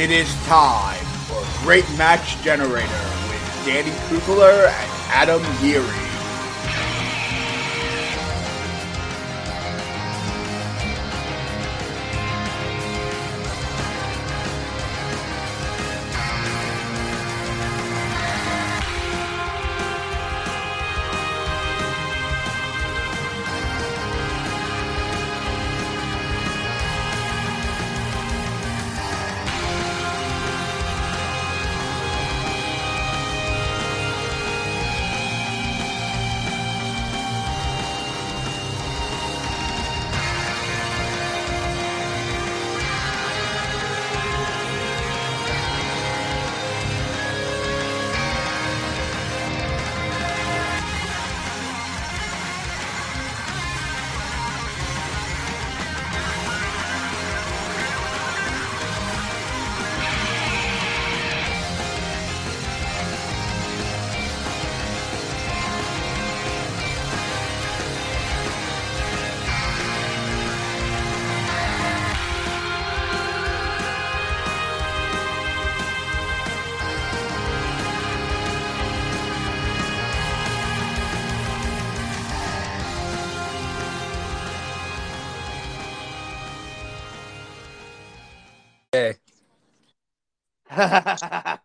It is time for Great Match Generator with Danny Kugler and Adam Geary.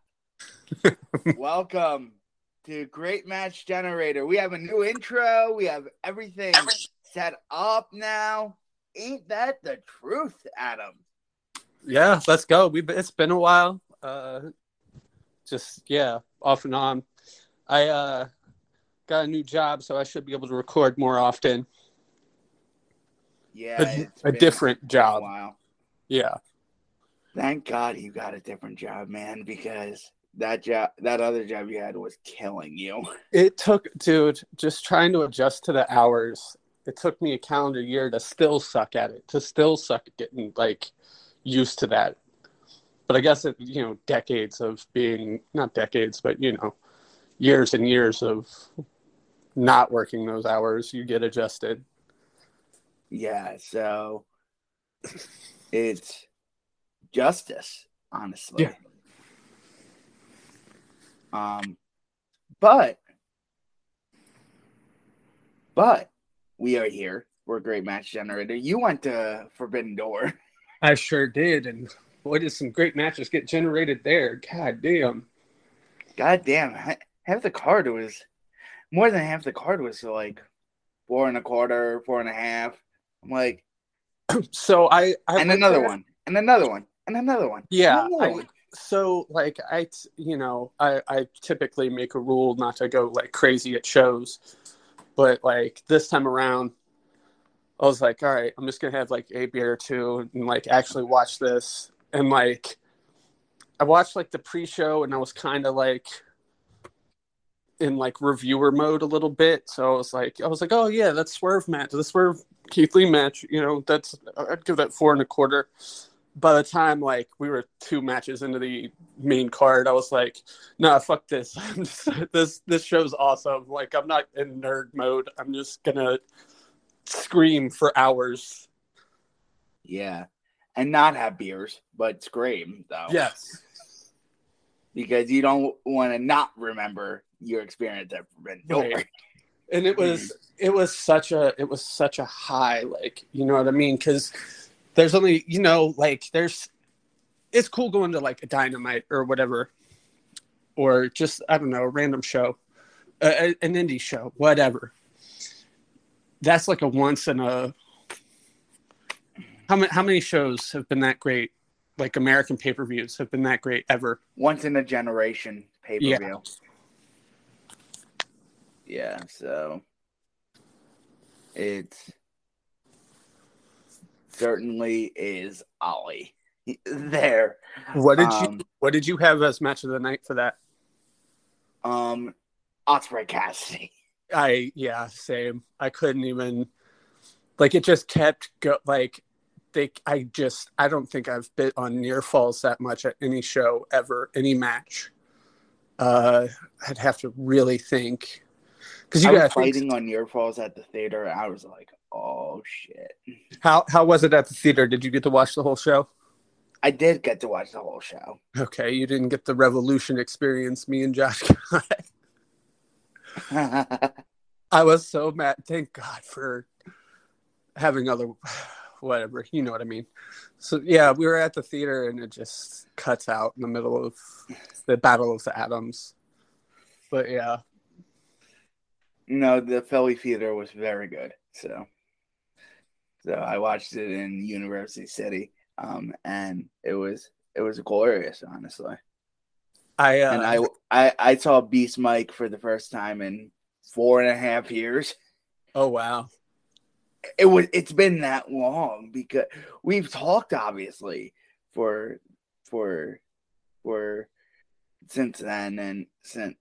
Welcome to Great Match Generator. We have a new intro. We have everything set up now. Ain't that the truth, Adam? Yeah, let's go. We it's been a while. Uh just yeah, off and on. I uh got a new job so I should be able to record more often. Yeah, A, it's a different job. while. Yeah. Thank God you got a different job, man, because that job, that other job you had was killing you. It took dude, just trying to adjust to the hours. It took me a calendar year to still suck at it, to still suck at getting like used to that. But I guess it, you know, decades of being not decades, but you know, years and years of not working those hours, you get adjusted. Yeah, so it's justice, honestly. Yeah. Um, but, but we are here. We're a great match generator. You went to Forbidden Door. I sure did, and what did some great matches get generated there? God damn. God damn, ha- half the card was more than half the card was like four and a quarter, four and a half. I'm like, So I, I and another there- one, and another one, and another one. Yeah, another I, one. so like I, t- you know, I, I typically make a rule not to go like crazy at shows, but like this time around, I was like, all right, I'm just gonna have like a beer or two and like actually watch this, and like I watched like the pre-show and I was kind of like in like reviewer mode a little bit, so I was like, I was like, oh yeah, that's Swerve match, the Swerve Keith Lee match, you know, that's I'd give that four and a quarter. By the time like we were two matches into the main card, I was like, "Nah, fuck this. Just, this this show's awesome. Like I'm not in nerd mode. I'm just gonna scream for hours." Yeah. And not have beers, but scream though. Yes. Because you don't want to not remember your experience at Vendor. Right. and it was it was such a it was such a high like you know what i mean because there's only you know like there's it's cool going to like a dynamite or whatever. Or just i don't know a random show. Uh, an indie show whatever. That's like a once in a how many how many shows have been that great? Like american pay-per-views have been that great ever. Once in a generation pay per view. Yeah, so it certainly is Ollie there. what did Um, you what did you have as match of the night for that Um, Osprey Cassidy. I yeah, same. I couldn't even like it just kept go like they I just I don't think I've bit on near falls that much at any show ever, any match. Uh I'd have to really think because you I was fighting on near falls at the theater. I was like, oh shit. how how was it at the theater? Did you get to watch the whole show? I did get to watch the whole show. Okay, you didn't get the revolution experience me and Josh got. I was so mad. Thank God for having other whatever. You know what I mean. So yeah, we were at the theater and it just cuts out in the middle of the Battle of the Atoms. But yeah, no, the Philly theater was very good. So, so I watched it in University City, um, and it was it was glorious, honestly. I uh, and I, I I saw Beast Mike for the first time in four and a half years. oh wow, It was it's been that long because we've talked obviously for for for since then and since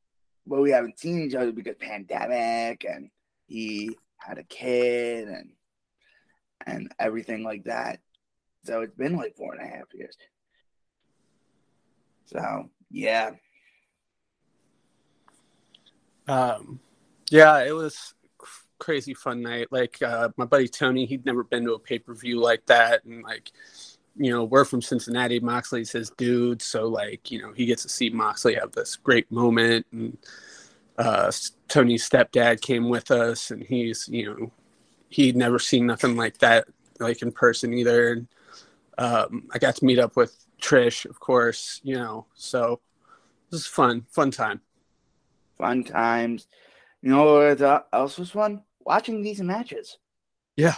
but we haven't seen each other because pandemic and he had a kid and and everything like that. So it's been like four and a half years. So yeah. um, yeah, it was cr- crazy fun night. Like uh, my buddy Tony, he'd never been to a pay per view like that, and like you know, we're from Cincinnati. Moxley's his dude, so like you know, he gets to see Moxley have this great moment, and uh, Tony's stepdad came with us, and he's you know, he'd never seen nothing like that like in person either. And, um, I got to meet up with Trish, of course, you know, so this is fun, fun time. Fun times. You know what else was fun? Watching these matches. Yeah.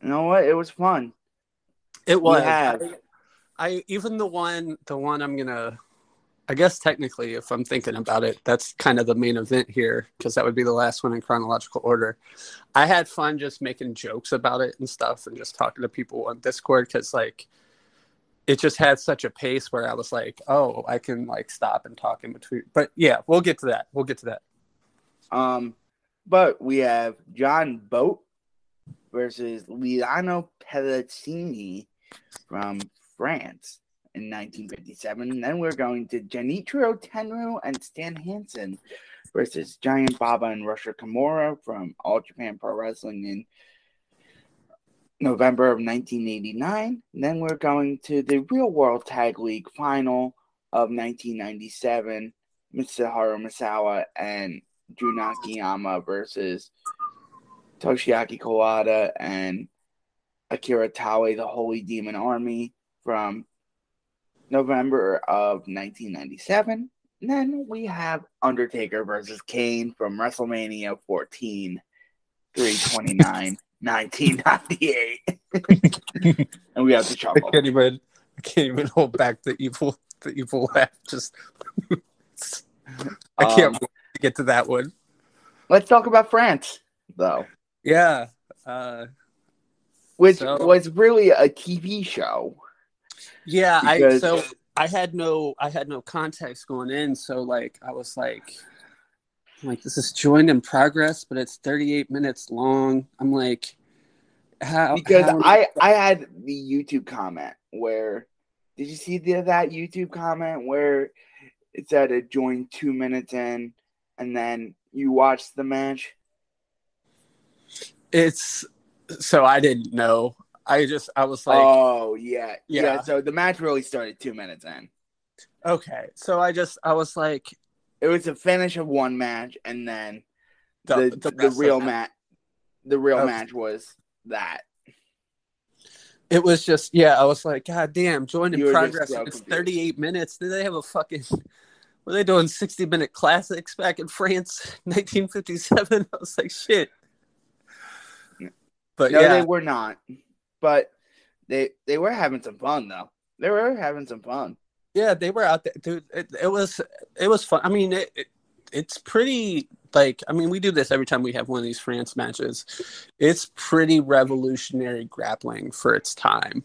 You know what? It was fun. It was. I, I even the one the one I'm gonna I guess technically if I'm thinking about it, that's kind of the main event here because that would be the last one in chronological order. I had fun just making jokes about it and stuff and just talking to people on Discord because like it just had such a pace where I was like, oh, I can like stop and talk in between. But yeah, we'll get to that. We'll get to that. Um, but we have Jean Bout versus Liano Pellacani from France in 1957. And then we're going to Genichiro Tenryu and Stan Hansen versus Giant Baba and Rusher Kimura from All Japan Pro Wrestling in November of 1989. And then we're going to the Real World Tag League final of 1997. Mitsuharu Misawa and Jun Akiyama versus Toshiaki Kawada and Akira Taue, the Holy Demon Army from November of 1997. And then we have Undertaker versus Kane from WrestleMania 14, 329, 1998. and we have the trouble. I can't even I can't even hold back the evil the evil laugh. Just I can't Um, wait to get to that one. Let's talk about France, though, Yeah. Uh, which So- was really a TV show. Yeah. I so I had no I had no context going in. So like I was like, I'm like, this is joined in progress, but it's 38 minutes long. I'm like, how? because how- I I had the YouTube comment where did you see the that YouTube comment where it said it joined two minutes in and then you watched the match? it's so I didn't know. I just I was like, oh yeah. yeah, Yeah. So the match really started two minutes in. okay. So I just I was like, It was a finish of one match and then the the the, the, real match the real Okay. match was that. It was just yeah. I was like, God damn, joined in progress. so it's 38 minutes. Did they have a fucking? Were they doing 60 minute classics back in France, 1957? I was like, shit. But No, yeah, they were not. But they they were having some fun though. They were having some fun. yeah, they were out there, dude. It, it was it was fun. I mean, it, it it's pretty like I mean, we do this every time we have one of these France matches. It's pretty revolutionary grappling for its time.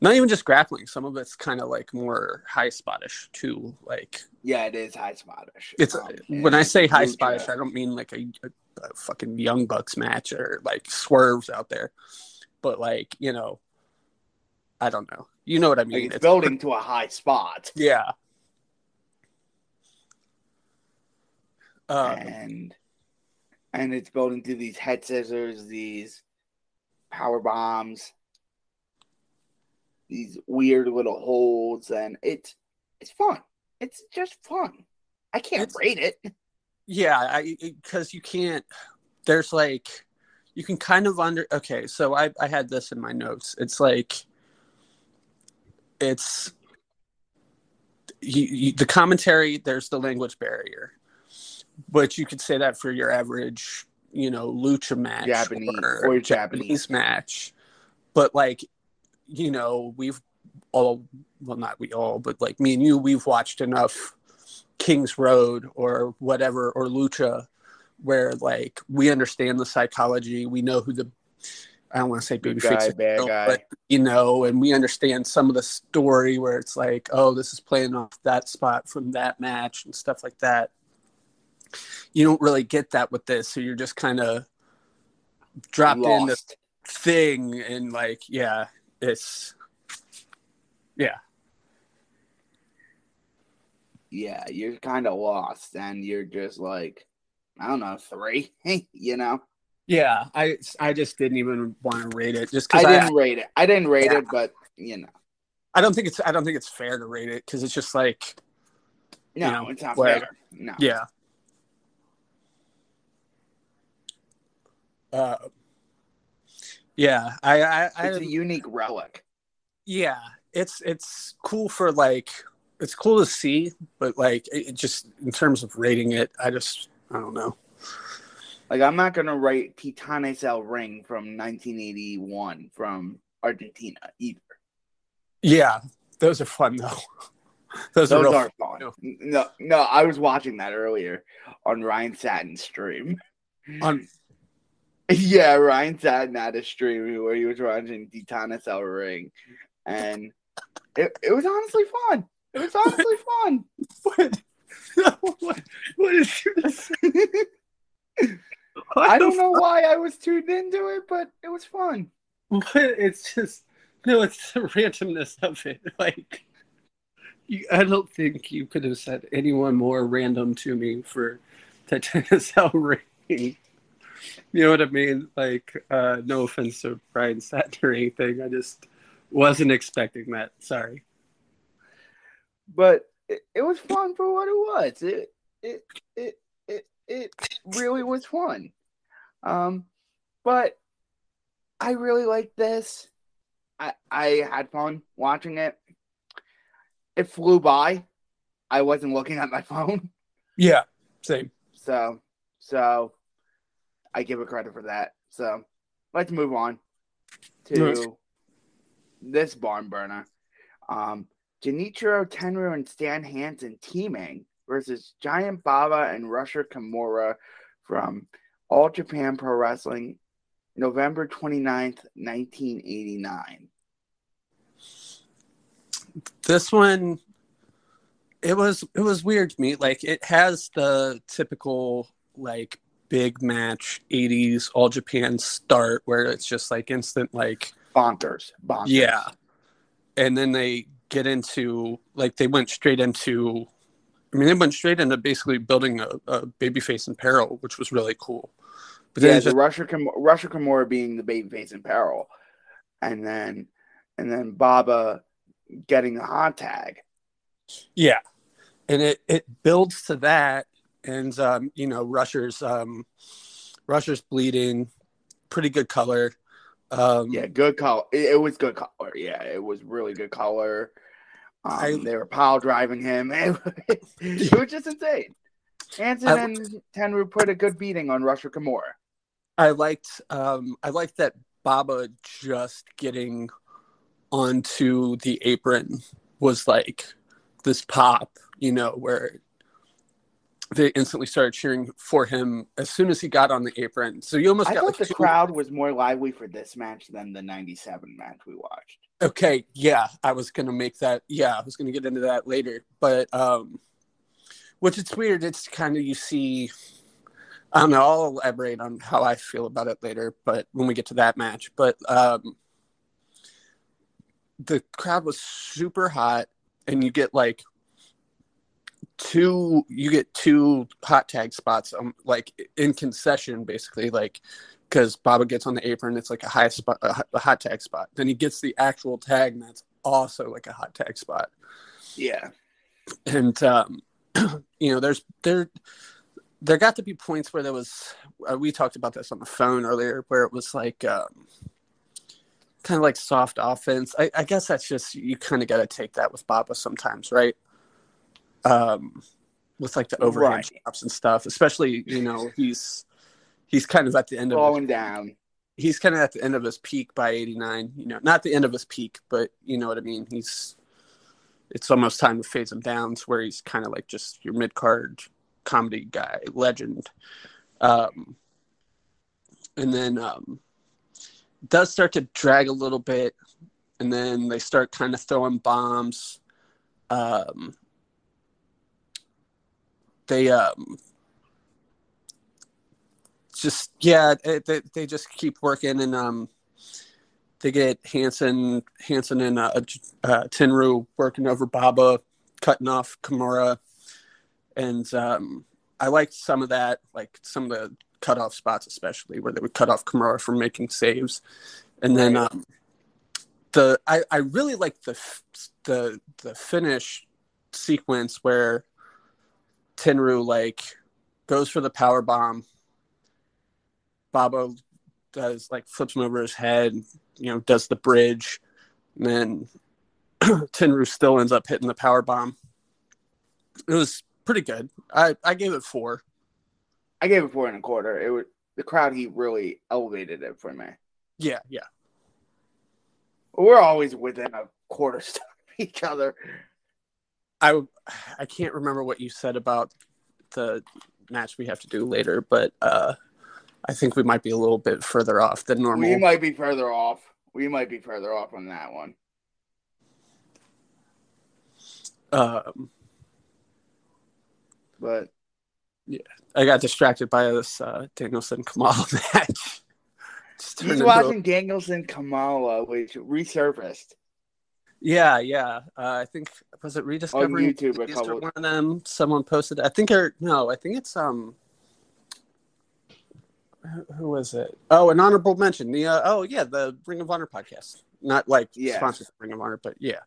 Not even just grappling. Some of it's kind of like more high spottish too. Like Yeah, it is high spottish. it's Um, when I say high spottish, I don't mean like a, a, a fucking Young Bucks match or like swerves out there, but like you know, I don't know. You know what I like, mean? it's building to a high spot. Yeah. Um, and and it's building to these head scissors, these power bombs, these weird little holds, and it's it's fun. It's just fun. I can't rate it. yeah, I because you can't. There's like, you can kind of under. Okay, so I I had this in my notes. It's like, it's you, you, the commentary. There's the language barrier, but you could say that for your average, you know, lucha match Japanese or Japanese. match. But like, you know, we've all well, not we all, but like me and you, we've watched enough King's Road or whatever or Lucha, where like we understand the psychology, we know who the I don't want to say Good baby face, guy, bad guy. but you know, and we understand some of the story where it's like, oh, this is playing off that spot from that match and stuff like that. You don't really get that with this, so you're just kind of dropped in the thing and like, yeah, it's yeah, Yeah, you're kind of lost, and you're just like, I don't know, three. you know, yeah. I I just didn't even want to rate it just I because I, didn't rate it. I didn't rate Yeah. it, but you know, I don't think it's I don't think it's fair to rate it because it's just like no, You know, it's not whatever. fair. No, yeah. Uh, yeah, I, I, I it's a unique relic. yeah, it's it's cool for like it's cool to see, but like it, it just in terms of rating it, I just I don't know. Like I'm not gonna write Titanes El Ring from 1981 from Argentina either. Yeah, those are fun though. those, Those are, are fun. No. No, no, I was watching that earlier on Ryan Satin's stream. on Yeah, Ryan Satin had a stream where he was watching Titanes El Ring, and it, it was honestly fun. It was honestly fun. What, what, is your I don't know why I was tuned into it, but it was fun. But it's just no, it's the randomness of it. Like, you, I don't think you could have said anyone more random to me for Titanes El Ring. You know what I mean? Like, uh, no offense to Ryan Satin or anything. I just wasn't expecting that. Sorry. But it, it was fun for what it was. It it it it it really was fun. Um, but I really liked this. I I had fun watching it. It flew by. I wasn't looking at my phone, Yeah, same. so so I give it credit for that. So let's move on to Yes. this barn burner. Um, Genichiro Tenryu and Stan Hansen teaming versus Giant Baba and Rusher Kimura from All Japan Pro Wrestling, November 29th, 1989. This one, it was it was weird to me. Like it has the typical like big match 80s all Japan start where it's just like instant like bonkers, bonkers. Yeah. And then they get into like they went straight into I mean they went straight into basically building a, a babyface in peril, which was really cool. But yeah, the just... Rusher Kim- Rusher Kimura being the babyface in peril, and then and then Baba getting the hot tag. Yeah, and it it builds to that, and um, you know Rusher's um, Rusher's bleeding, pretty good color. Um, yeah, good color. It, it, was good color. Yeah, it was really good color. Um, I, they were pile driving him. It, it was just insane. Hansen I, and Tenryu put a good beating on Rusher Kimura. I liked um, I liked that Baba just getting onto the apron was like this pop, you know, where they instantly started cheering for him as soon as he got on the apron. So you almost I got like the two... crowd was more lively for this match than the '97 match we watched. Okay, yeah, I was gonna make that. Yeah, I was gonna get into that later, but um, which it's weird. It's kind of you see. I don't know. I'll elaborate on how I feel about it later, but when we get to that match, but um, the crowd was super hot, and you get like two you get two hot tag spots um like in concession basically like because Baba gets on the apron it's like a high spot a hot tag spot. Then he gets the actual tag and that's also like a hot tag spot. Yeah. And um you know there's there there got to be points where there was uh, we talked about this on the phone earlier where it was like um kind of like soft offense. I, I guess that's just you kind of got to take that with Baba sometimes right um, with like the overhand right. chops and stuff. Especially, you know, he's he's kind of at the end of falling down. He's kind of at the end of his peak by '89. You know, not the end of his peak, but you know what I mean. He's it's almost time to phase him down to where he's kind of like just your mid card comedy guy, legend. Um, and then um, does start to drag a little bit, and then they start kind of throwing bombs. Um, they um just yeah they, they just keep working and um they get Hansen Hansen and uh, uh, Tenryu working over Baba, cutting off Kimura, and um, I liked some of that, like some of the cutoff spots, especially where they would cut off Kimura from making saves, and then um, the I, I really like the the the finish sequence where Tenryu like goes for the power bomb. Baba does like flips him over his head, you know, does the bridge, and then Tenryu still ends up hitting the power bomb. It was pretty good. I I gave it four. I gave it four and a quarter. It was the crowd heat really elevated it for me. Yeah, yeah. We're always within a quarter star of each other. I I can't remember what you said about the match we have to do later, but uh, I think we might be a little bit further off than normal. We might be further off. We might be further off on that one. Um, but yeah, I got distracted by this uh, Danielson Kamala match. He's watching. Danielson Kamala, which resurfaced. Yeah, yeah. Uh, I think was it rediscovering on YouTube. A couple... One of them, someone posted. I think, or no, I think it's um. Who was it? Oh, an honorable mention. The uh, oh yeah, the Ring of Honor podcast. Not like yeah. sponsored Ring of Honor, but yeah.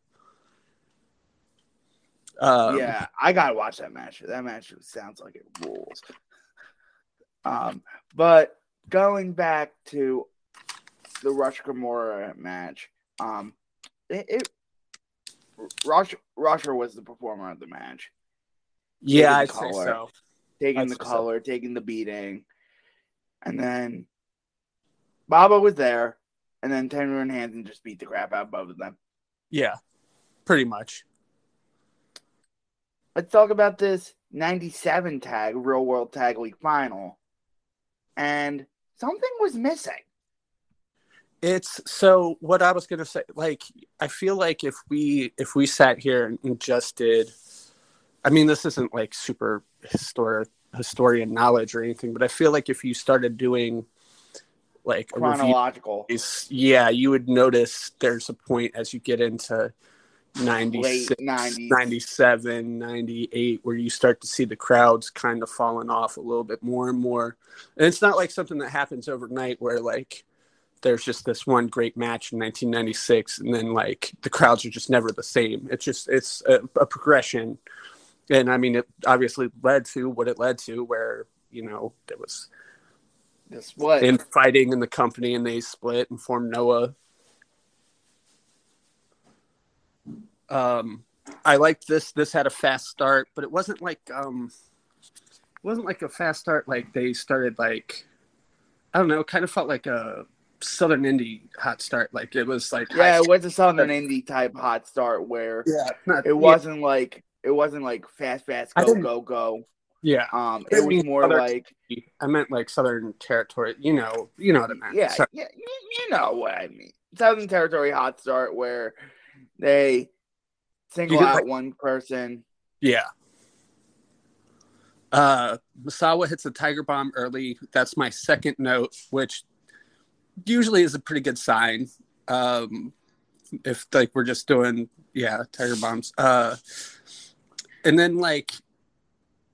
Um, yeah, I gotta watch that match. That match sounds like it rules. Um, but going back to the Rusher Kimura match, um, it, it Roger, Roger was the performer of the match. Yeah, I say so. Taking I'd the color, so. taking the beating, and then Baba was there, and then Tenryu and Hansen just beat the crap out of both of them. Yeah, pretty much. Let's talk about this 97 tag, Real World Tag League final. And something was missing. It's so what I was gonna say. Like, I feel like if we if we sat here and just did I mean, this isn't like super historic historian knowledge or anything, but I feel like if you started doing like Chronological. is yeah, you would notice there's a point as you get into 96, 97, 98, where you start to see the crowds kind of falling off a little bit more and more. And it's not like something that happens overnight where like there's just this one great match in 1996 and then like the crowds are just never the same. It's just it's a, a progression. And I mean, it obviously led to what it led to, where you know there was This what? infighting in the company and they split and formed Noah. Um, I liked this. This had a fast start, but it wasn't like um, it wasn't like a fast start. Like they started like I don't know. It kind of felt like a Southern Indie hot start. Like it was like yeah, it was a Southern Indie type hot start where yeah, not, it wasn't like it wasn't like fast, fast, go, go, go. Yeah, Um, it was more other- like I meant like Southern territory. You know, you know what I meant. yeah, So- yeah, you, know what I mean. Southern Territory hot start where they single out like- one person. Yeah. Uh, Misawa hits a tiger bomb early. That's my second note, which usually is a pretty good sign. Um, if like we're just doing yeah tiger bombs. Uh, and then like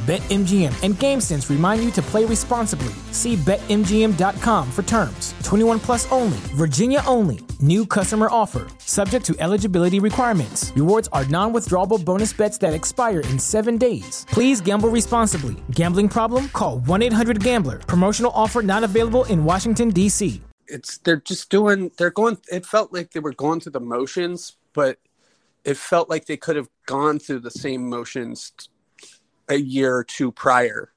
BetMGM and GameSense remind you to play responsibly. See BetMGM.com for terms. 21 plus only, Virginia only. New customer offer. Subject to eligibility requirements. Rewards are non withdrawable bonus bets that expire in seven days. Please gamble responsibly. Gambling problem? Call 1 800 Gambler. Promotional offer not available in Washington, D.C. it's they're just doing they're going it felt like they were going through the motions but it felt like they could have gone through the same motions a year or two prior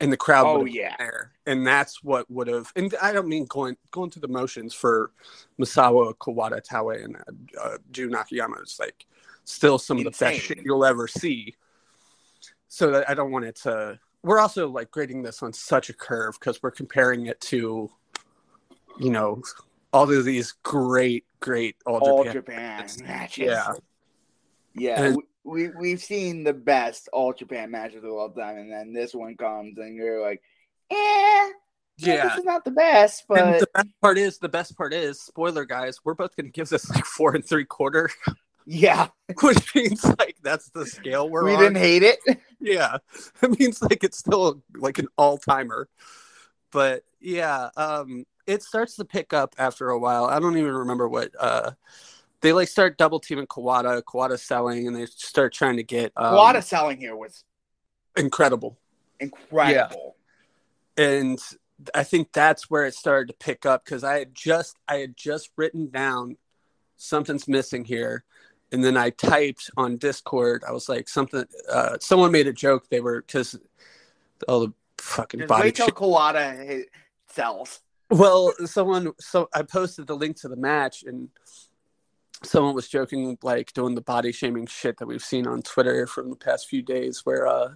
and the crowd Oh, would have yeah. been there and that's what would have and i don't mean going going through the motions for misawa kawada taue and uh, uh, Jun Akiyama it's like still some of the best shit you'll ever see so that i don't want it to we're also like grading this on such a curve because we're comparing it to you know all of these great great all, All Japan. Japan matches. yeah Yeah, And- we, we we've seen the best all Japan matches of all time, and then this one comes, and you're like, eh, yeah, this is not the best, and but the best part is the best part is spoiler guys we're both going to give this like four and three quarter. Yeah, which means like that's the scale we're we on. didn't hate it. yeah. It means like it's still like an all-timer. But yeah um it starts to pick up after a while. I don't even remember what uh they like start double teaming kawada kawada selling and they start trying to get um, a lot of selling here was incredible incredible. and I think that's where it started to pick up because I had just I had just written down something's missing here, and then I typed on Discord. I was like something. Uh, someone made a joke. They were because all the fucking Just body. wait till shit- Kawada sells. well, someone so I posted the link to the match and someone was joking like doing the body shaming shit that we've seen on Twitter from the past few days where uh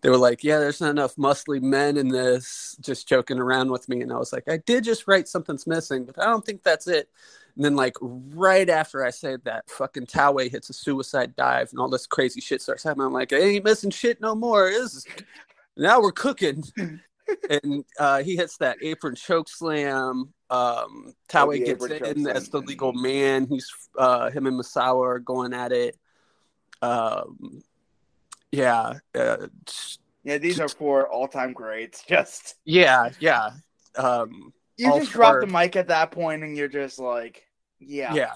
they were like, Yeah, there's not enough muscly men in this just joking around with me and I was like, I did just write something's missing, but I don't think that's it. And then like right after I said that, fucking Taue hits a suicide dive and all this crazy shit starts happening. I'm like, I ain't missing shit no more. Is now we're cooking. and uh, he hits that apron choke slam. Um, Taue Oh, gets in as the legal man. He's uh, him and Misawa are going at it. Um, yeah, uh, Yeah, these are four all-time greats. Just yeah, yeah, um, you just drop the mic at that point, and you're just like, yeah, yeah.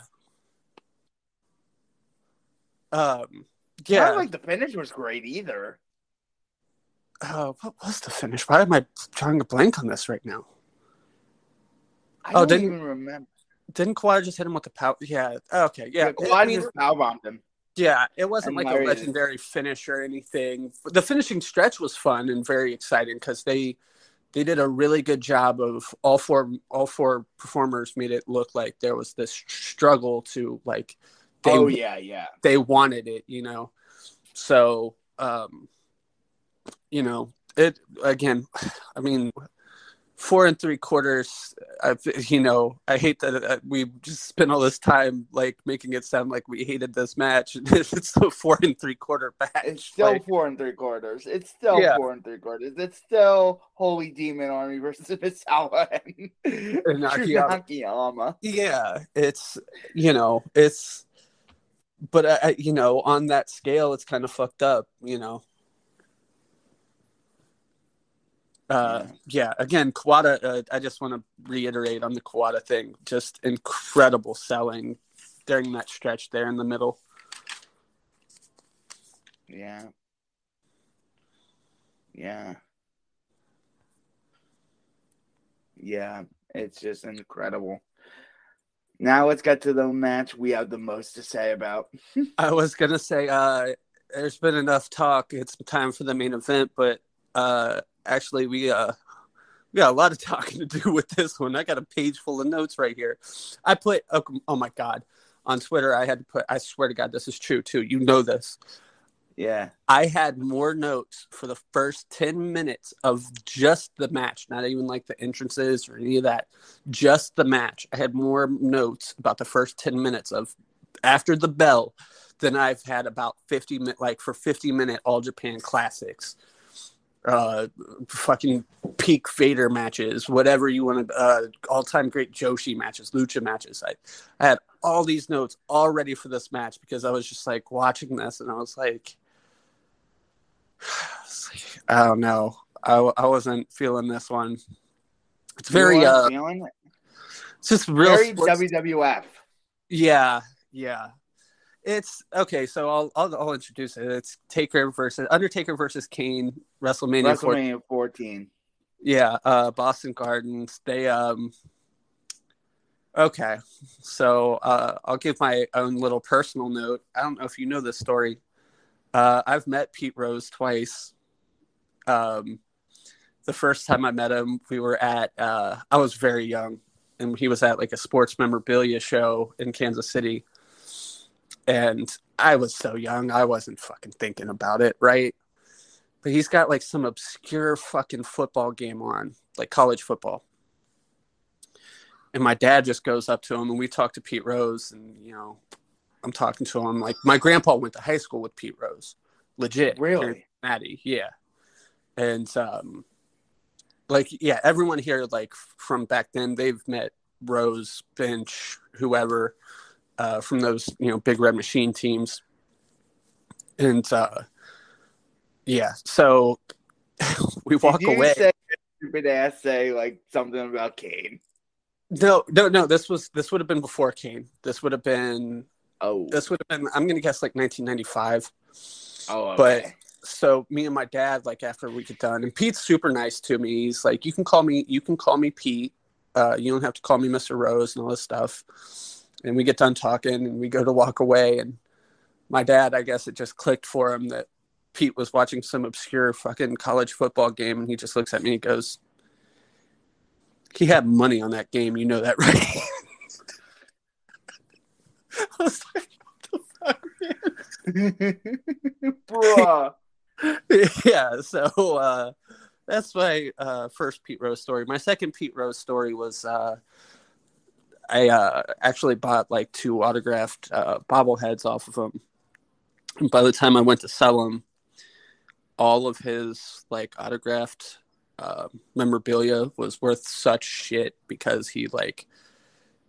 Um, yeah. Not like the finish was great either. Uh, what was the finish? Why am I drawing a blank on this right now? I Oh, don't didn't- even remember. Didn't Kawhi just hit him with the power? Yeah. Okay. Yeah. Yeah, I Kawhi mean, just powerbombed him. yeah. It wasn't And like a legendary finish or anything. The finishing stretch was fun and very exciting because they they did a really good job of all four all four performers made it look like there was this struggle to like they oh yeah, yeah. they wanted it, you know. So, um, you know, it again. I mean, four and three quarters. I, you know, I hate that uh, we just spent all this time like making it sound like we hated this match. it's a four and three quarter match. It's still Like, four and three quarters. It's still Yeah. four and three quarters. It's still Holy Demon Army versus Misawa and, And. Akiyama. yeah, it's you know, it's. But I, I- you know, on that scale, it's kind of fucked up. You know. Uh, yeah. Again, Kawada. Uh, I just want to reiterate on the Kawada thing. Just incredible selling during that stretch there in the middle. Yeah. Yeah. Yeah. It's just incredible. Now let's get to the match we have the most to say about. I was gonna say, uh, there's been enough talk. It's time for the main event, but uh, actually, we uh, we got a lot of talking to do with this one. I got a page full of notes right here. I put, oh, oh my god, on Twitter, I had to put. I swear to God, this is true too. You know this. Yeah. I had more notes for the first 10 minutes of just the match, not even like the entrances or any of that, just the match. I had more notes about the first 10 minutes of after the bell than I've had about 50 minute like for 50 minute all Japan classics. Uh fucking peak Vader matches, whatever you want to uh all-time great Joshi matches, lucha matches. I I had all these notes all ready for this match because I was just like watching this and I was like I don't know. I, I wasn't feeling this one. It's very uh feeling it? it's just real very sports- WWF. yeah, yeah. It's okay, so I'll, I'll I'll introduce it. It's Taker versus Undertaker versus Kane, WrestleMania 14. WrestleMania 14. Yeah, uh Boston Gardens. They um Okay. So uh I'll give my own little personal note. I don't know if you know this story. Uh I've met Pete Rose twice. Um the first time I met him, we were at uh I was very young and he was at like a sports memorabilia show in Kansas City. And I was so young, I wasn't fucking thinking about it, right? But he's got like some obscure fucking football game on, like college football. And my dad just goes up to him and we talk to Pete Rose and you know, I'm talking to him like my grandpa went to high school with Pete Rose. Legit. Really? Cincinnati, yeah. And um like yeah, everyone here like from back then they've met Rose, Bench, whoever, uh, from those, you know, big red machine teams. And uh yeah, so we walk Did you away. say stupid ass say like something about Kane? No, no, no. This was this would have been before Kane. This would have been Oh, this would have been. I'm gonna guess like 1995. oh, but- So me and my dad, like after we get done, and Pete's super nice to me. He's like, you can call me, you can call me Pete. Uh, you don't have to call me Mr. Rose and all this stuff. And we get done talking, and we go to walk away. And my dad, I guess it just clicked for him that Pete was watching some obscure fucking college football game, and he just looks at me and goes, "He had money on that game, you know that, right?" I was like, "What the fuck?" Bruh. yeah, so uh, that's my uh, first Pete Rose story. My second Pete Rose story was uh, I uh, actually bought like two autographed uh, bobbleheads off of him. And by the time I went to sell them, all of his like autographed uh, memorabilia was worth such shit because he like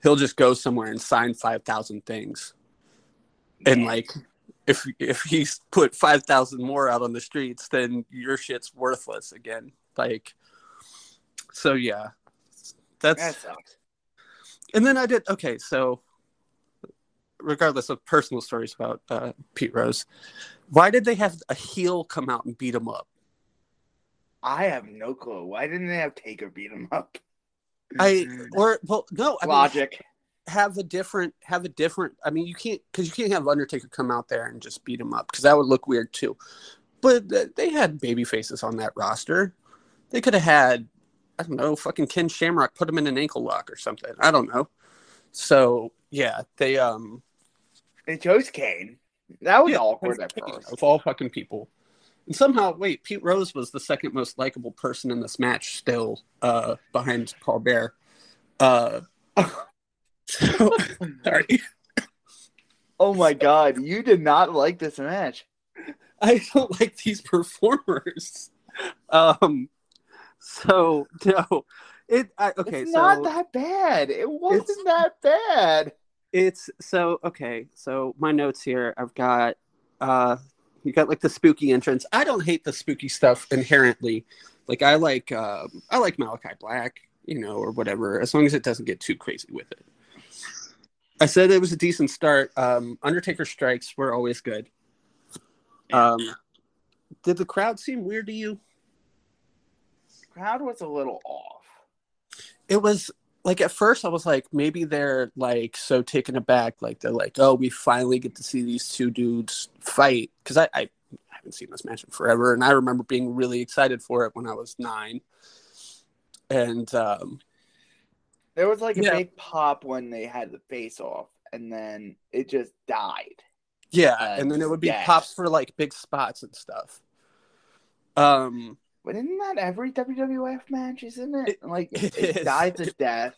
he'll just go somewhere and sign five thousand things and like if if he's put 5000 more out on the streets then your shit's worthless again like so yeah that's that sucks. And then i did okay so regardless of personal stories about uh, pete rose why did they have a heel come out and beat him up I have no clue. Why didn't they have Taker beat him up? I or well no I mean, Logic. have a different have a different i mean you can't because you can't have undertaker come out there and just beat him up because that would look weird too but they had baby faces on that roster they could have had i don't know fucking ken shamrock put him in an ankle lock or something i don't know so yeah they um They chose Kane. That was yeah, awkward at first. of all fucking people and somehow wait pete rose was the second most likable person in this match still uh behind Paul Bearer uh so, sorry Oh my god, you did not like this match. I don't like these performers. Um, so no, it I, okay. it's so not that bad. It wasn't that bad. it's so okay. So my notes here, I've got uh, you got like the spooky entrance. I don't hate the spooky stuff inherently. Like I like um, I like Malachi Black, you know, or whatever, as long as it doesn't get too crazy with it. I said it was a decent start. Um, Undertaker strikes were always good. Um, did the crowd seem weird to you? Crowd was a little off. it was like at first I was like maybe they're like so taken aback like they're like oh we finally get to see these two dudes fight because I, I haven't seen this match in forever and I remember being really excited for it when I was nine and um, There was like a Yeah. big pop when they had the face off, and then it just died. yeah Uh, and then it would be yes. pops for like big spots and stuff um But isn't that every WWF match? Isn't it? It- like it it, dies to death.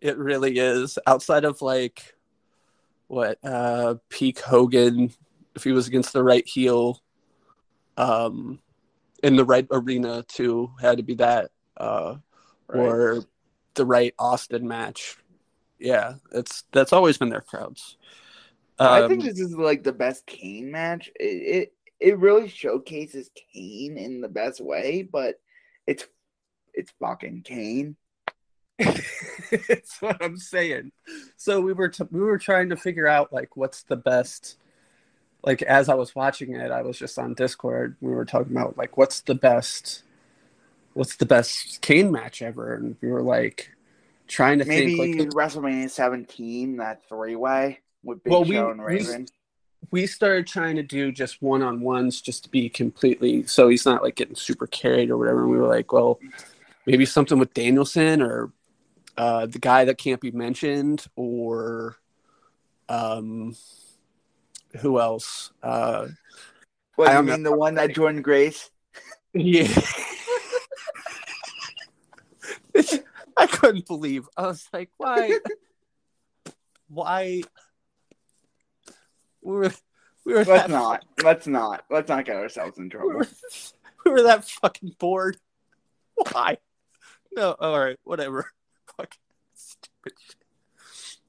it really is outside of like what uh peak hogan if he was against the right heel um in the right arena too had to be that uh Right. or the right austin match yeah it's that's always been their crowds I Um, think this is like the best Kane match. It, it it really showcases Kane in the best way, but it's it's fucking Kane. it's what i'm saying so we were t- we were trying to figure out like what's the best like as i was watching it i was just on discord we were talking about like what's the best what's the best kane match ever and we were like trying to Maybe think like WrestleMania 17, that three way with Big Well, we- Show and we- Raven. We started trying to do just one-on-ones just to be completely so he's not like getting super carried or whatever. And we were like well maybe something with danielson or uh, the guy that can't be mentioned or um who else? Uh What I mean the one that joined Grace? yeah. I couldn't believe i was like why why we were we were Let's that not. Let's not. Let's not get ourselves in we trouble. were, we were that fucking bored. Why? No, all right, whatever. Fucking stupid shit.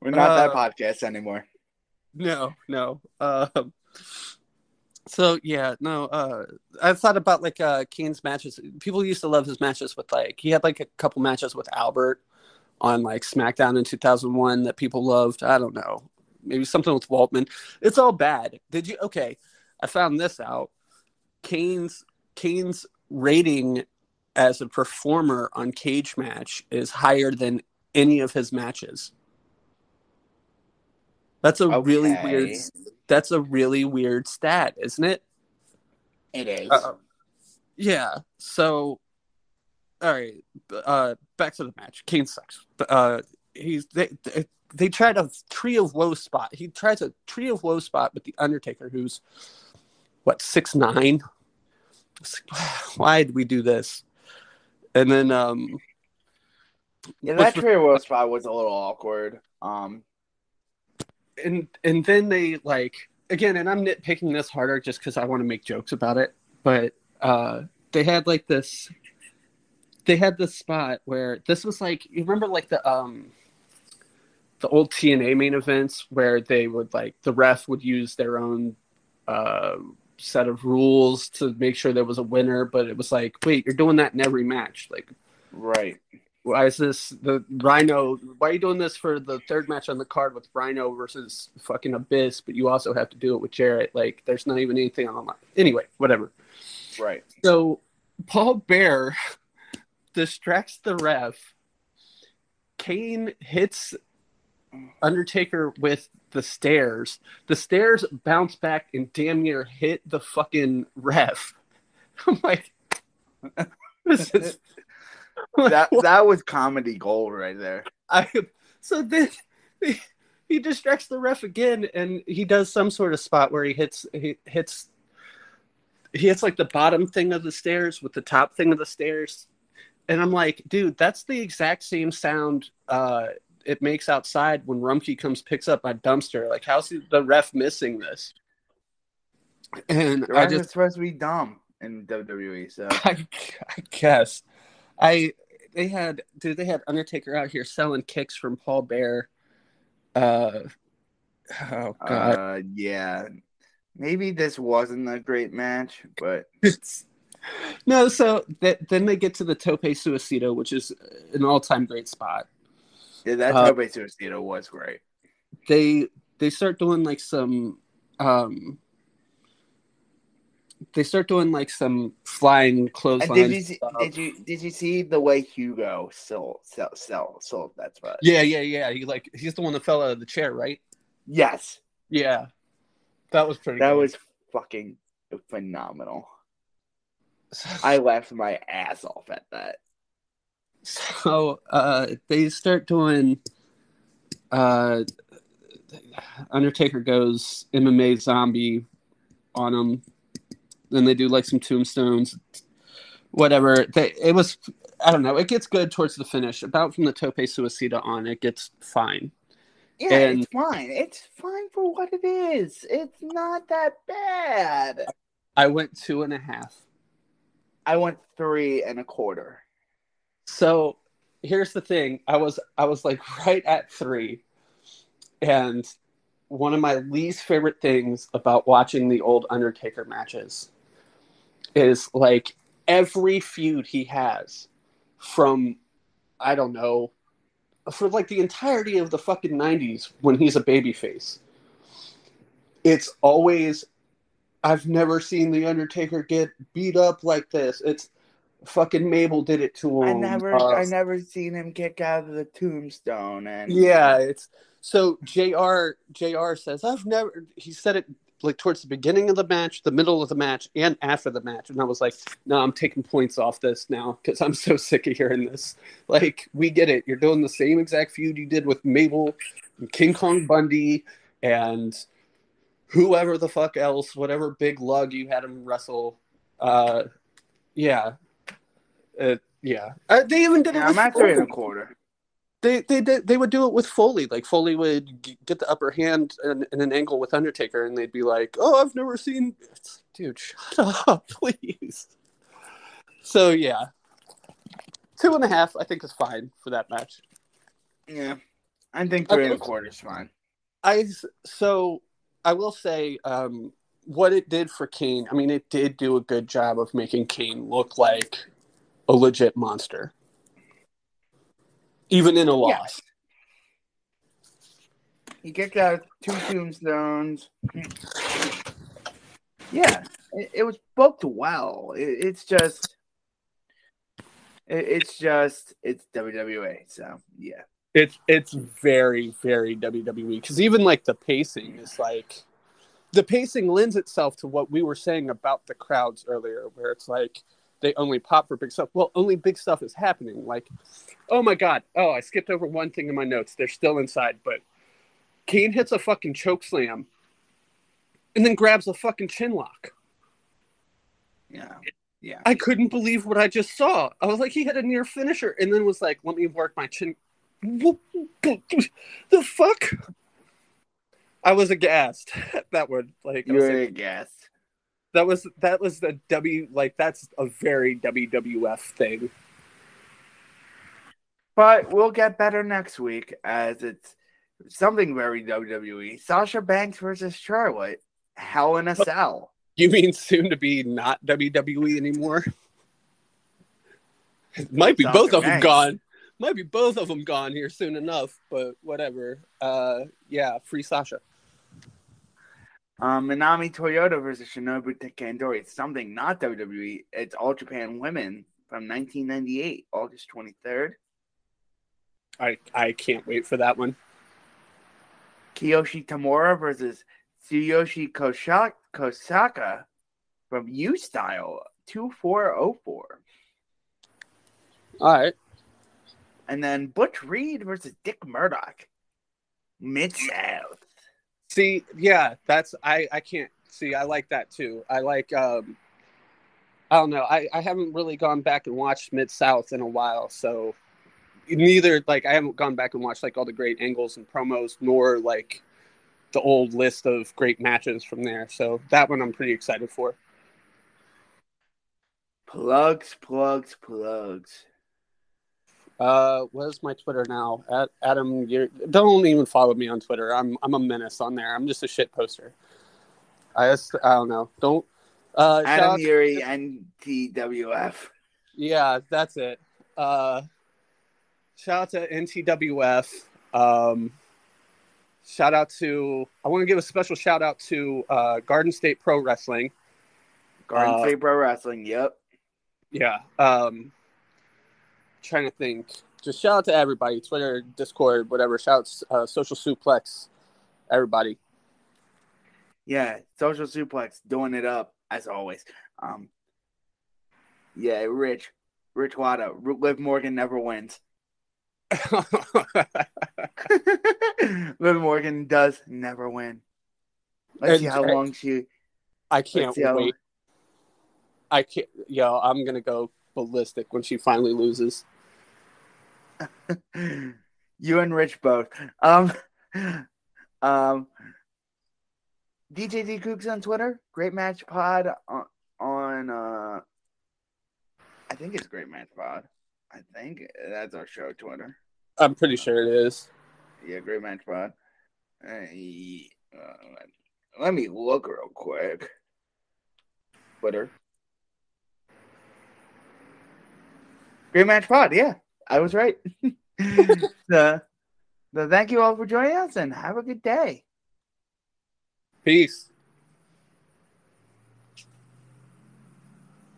We're not that Uh, podcast anymore. No, no. Um, so yeah, no. Uh, I thought about like uh, Kane's matches. People used to love his matches with like he had like a couple matches with Albert on like SmackDown in 2001 that people loved. I don't know. Maybe something with Waltman. It's all bad. Did you? Okay, I found this out. Kane's Kane's rating as a performer on Cage Match is higher than any of his matches. That's a really weird. That's a really weird stat, isn't it? It is. Yeah. So, all right. Uh, back to the match. Kane sucks. Uh, he's they, they they tried a tree of woe spot. He tries a tree of woe spot with the Undertaker, who's what six nine. Why did we do this? And then um, yeah, that tree of Will spot was a little awkward. Um, and and then they like again, and I'm nitpicking this harder just because I want to make jokes about it. But uh, they had like this. They had this spot where this was like you remember like the um the old TNA main events where they would like the ref would use their own uh, set of rules to make sure there was a winner, but it was like, wait, you're doing that in every match, like right. why is this the Rhino? Why are you doing this for the third match on the card with Rhino versus fucking Abyss? But you also have to do it with Jarrett. Like, there's not even anything on the line. Anyway, whatever. Right. So Paul Bearer distracts the ref. Kane hits Undertaker with the stairs. The stairs bounce back and damn near hit the fucking ref. I'm like, this is that that was comedy gold right there. I so then he, he distracts the ref again, and he does some sort of spot where he hits he hits he hits like the bottom thing of the stairs with the top thing of the stairs, and I'm like, dude, that's the exact same sound uh, it makes outside when Rumpke comes picks up my dumpster. Like, how's the ref missing this? And The I just supposed to be dumb in WWE, so I, I guess I they had dude they had Undertaker out here selling kicks from Paul Bearer. Uh oh god. uh, yeah. Maybe this wasn't a great match, but It's- no, so th- then they get to the Tope Suicida, which is an all-time great spot. Yeah, that Uh, Tope Suicida was great. They they start doing like some um they start doing like some flying clotheslines. did you see, did you did you see the way Hugo sold sold sold, sold that spot? Yeah, yeah, yeah. He like he's the one that fell out of the chair, right? Yes, Yeah. That was pretty that good. was fucking phenomenal. I laughed my ass off at that. So uh, they start doing. Uh, Undertaker goes MMA zombie on him. Then they do like some tombstones, whatever. They it was I don't know. It gets good towards the finish. About from the Tope Suicida on, it gets fine. Yeah, And- it's fine. It's fine for what it is. It's not that bad. I went two and a half. I went three and a quarter. So here's the thing. I was I was like right at three. And one of my least favorite things about watching the old Undertaker matches is like every feud he has from I don't know for like the entirety of the fucking 90s when he's a babyface. It's always I've never seen the Undertaker get beat up like this. It's fucking Mabel did it to him. I never, Uh, I never seen him kick out of the tombstone, and yeah, it's so Jr. Jr. says I've never. He said it like towards the beginning of the match, the middle of the match, and after the match, and I was like, no, I'm taking points off this now because I'm so sick of hearing this. Like, we get it. You're doing the same exact feud you did with Mabel, and King Kong Bundy, and whoever the fuck else, whatever big lug you had him wrestle. Uh, yeah, uh, yeah. Uh, they even did it. Yeah, with I'm at three and a Foley quarter. they they did they would do it with Foley. Like Foley would g- get the upper hand in, in an angle with Undertaker, and they'd be like, "Oh, I've never seen." It's like, Dude, shut up, please. So yeah, two and a half I think is fine for that match. Yeah, I think three and a quarter is fine. I so I will say um, what it did for Kane. I mean, it did do a good job of making Kane look like a legit monster, even in a loss. He kicked out two tombstones. Yeah, it, it was booked well. It, it's just, it, it's just, it's WWE. So yeah, It's it's very very WWE because even like the pacing is like the pacing lends itself to what we were saying about the crowds earlier, where it's like they only pop for big stuff. Well, only big stuff is happening. Like, oh my god, oh I skipped over one thing in my notes. They're still inside, but Kane hits a fucking choke slam, and then grabs a fucking chin lock. yeah, yeah. I couldn't believe what I just saw. I was like, he had a near finisher, and then was like, let me work my chin. The fuck? I was aghast. that would like, I was like, a guess. That was that was the W like that's a very WWF thing. But we'll get better next week as it's something very WWE. Sasha Banks versus Charlotte. Hell in a cell. You mean soon to be not WWE anymore? Might be Sasha both of them gone. Might be both of them gone here soon enough, but whatever. Uh, yeah, free Sasha. Um, Manami Toyota versus Shinobu Kandori. It's something not WWE. It's All Japan Women from 1998, August 23rd. I I can't wait for that one. Kiyoshi Tamura versus Tsuyoshi Koshak- Kosaka from U Style 2404. All right. And then Butch Reed versus Dick Murdoch. Mid South. See, yeah, that's I I can't see. I like that too. I like um I don't know. I I haven't really gone back and watched Mid South in a while, so neither like I haven't gone back and watched like all the great angles and promos nor like the old list of great matches from there. So that one I'm pretty excited for. Plugs, plugs, plugs. Uh, where's my Twitter now? At Adam, you don't even follow me on Twitter. I'm I'm a menace on there. I'm just a shit poster. I just I don't know. Don't. Uh, Adam Yuri, NTWF. Yeah, that's it. Uh, shout out to NTWF. Um, shout out to I want to give a special shout out to uh, Garden State Pro Wrestling. Garden Uh, State Pro Wrestling. Yep. Yeah. Um, trying to think. Just shout out to everybody. Twitter, Discord, whatever. Shouts, uh, Social Suplex, everybody. Yeah. Social Suplex doing it up as always. Um. Yeah, Rich. Rich Wada. Liv Morgan never wins. Liv Morgan does never win. Let's And- see how long she. I can't Let's how wait. I can't. Yo, I'm gonna go ballistic when she finally loses. you and Rich both. Um, um, DJ D Kooks on Twitter. Great Match Pod on, on uh, I think it's Great Match Pod. I think that's our show Twitter. I'm pretty sure it is. Yeah, Great Match Pod. Uh, uh, let me look real quick. Twitter. Great Match Pod. Yeah, I was right. so, thank you all for joining us and have a good day. Peace.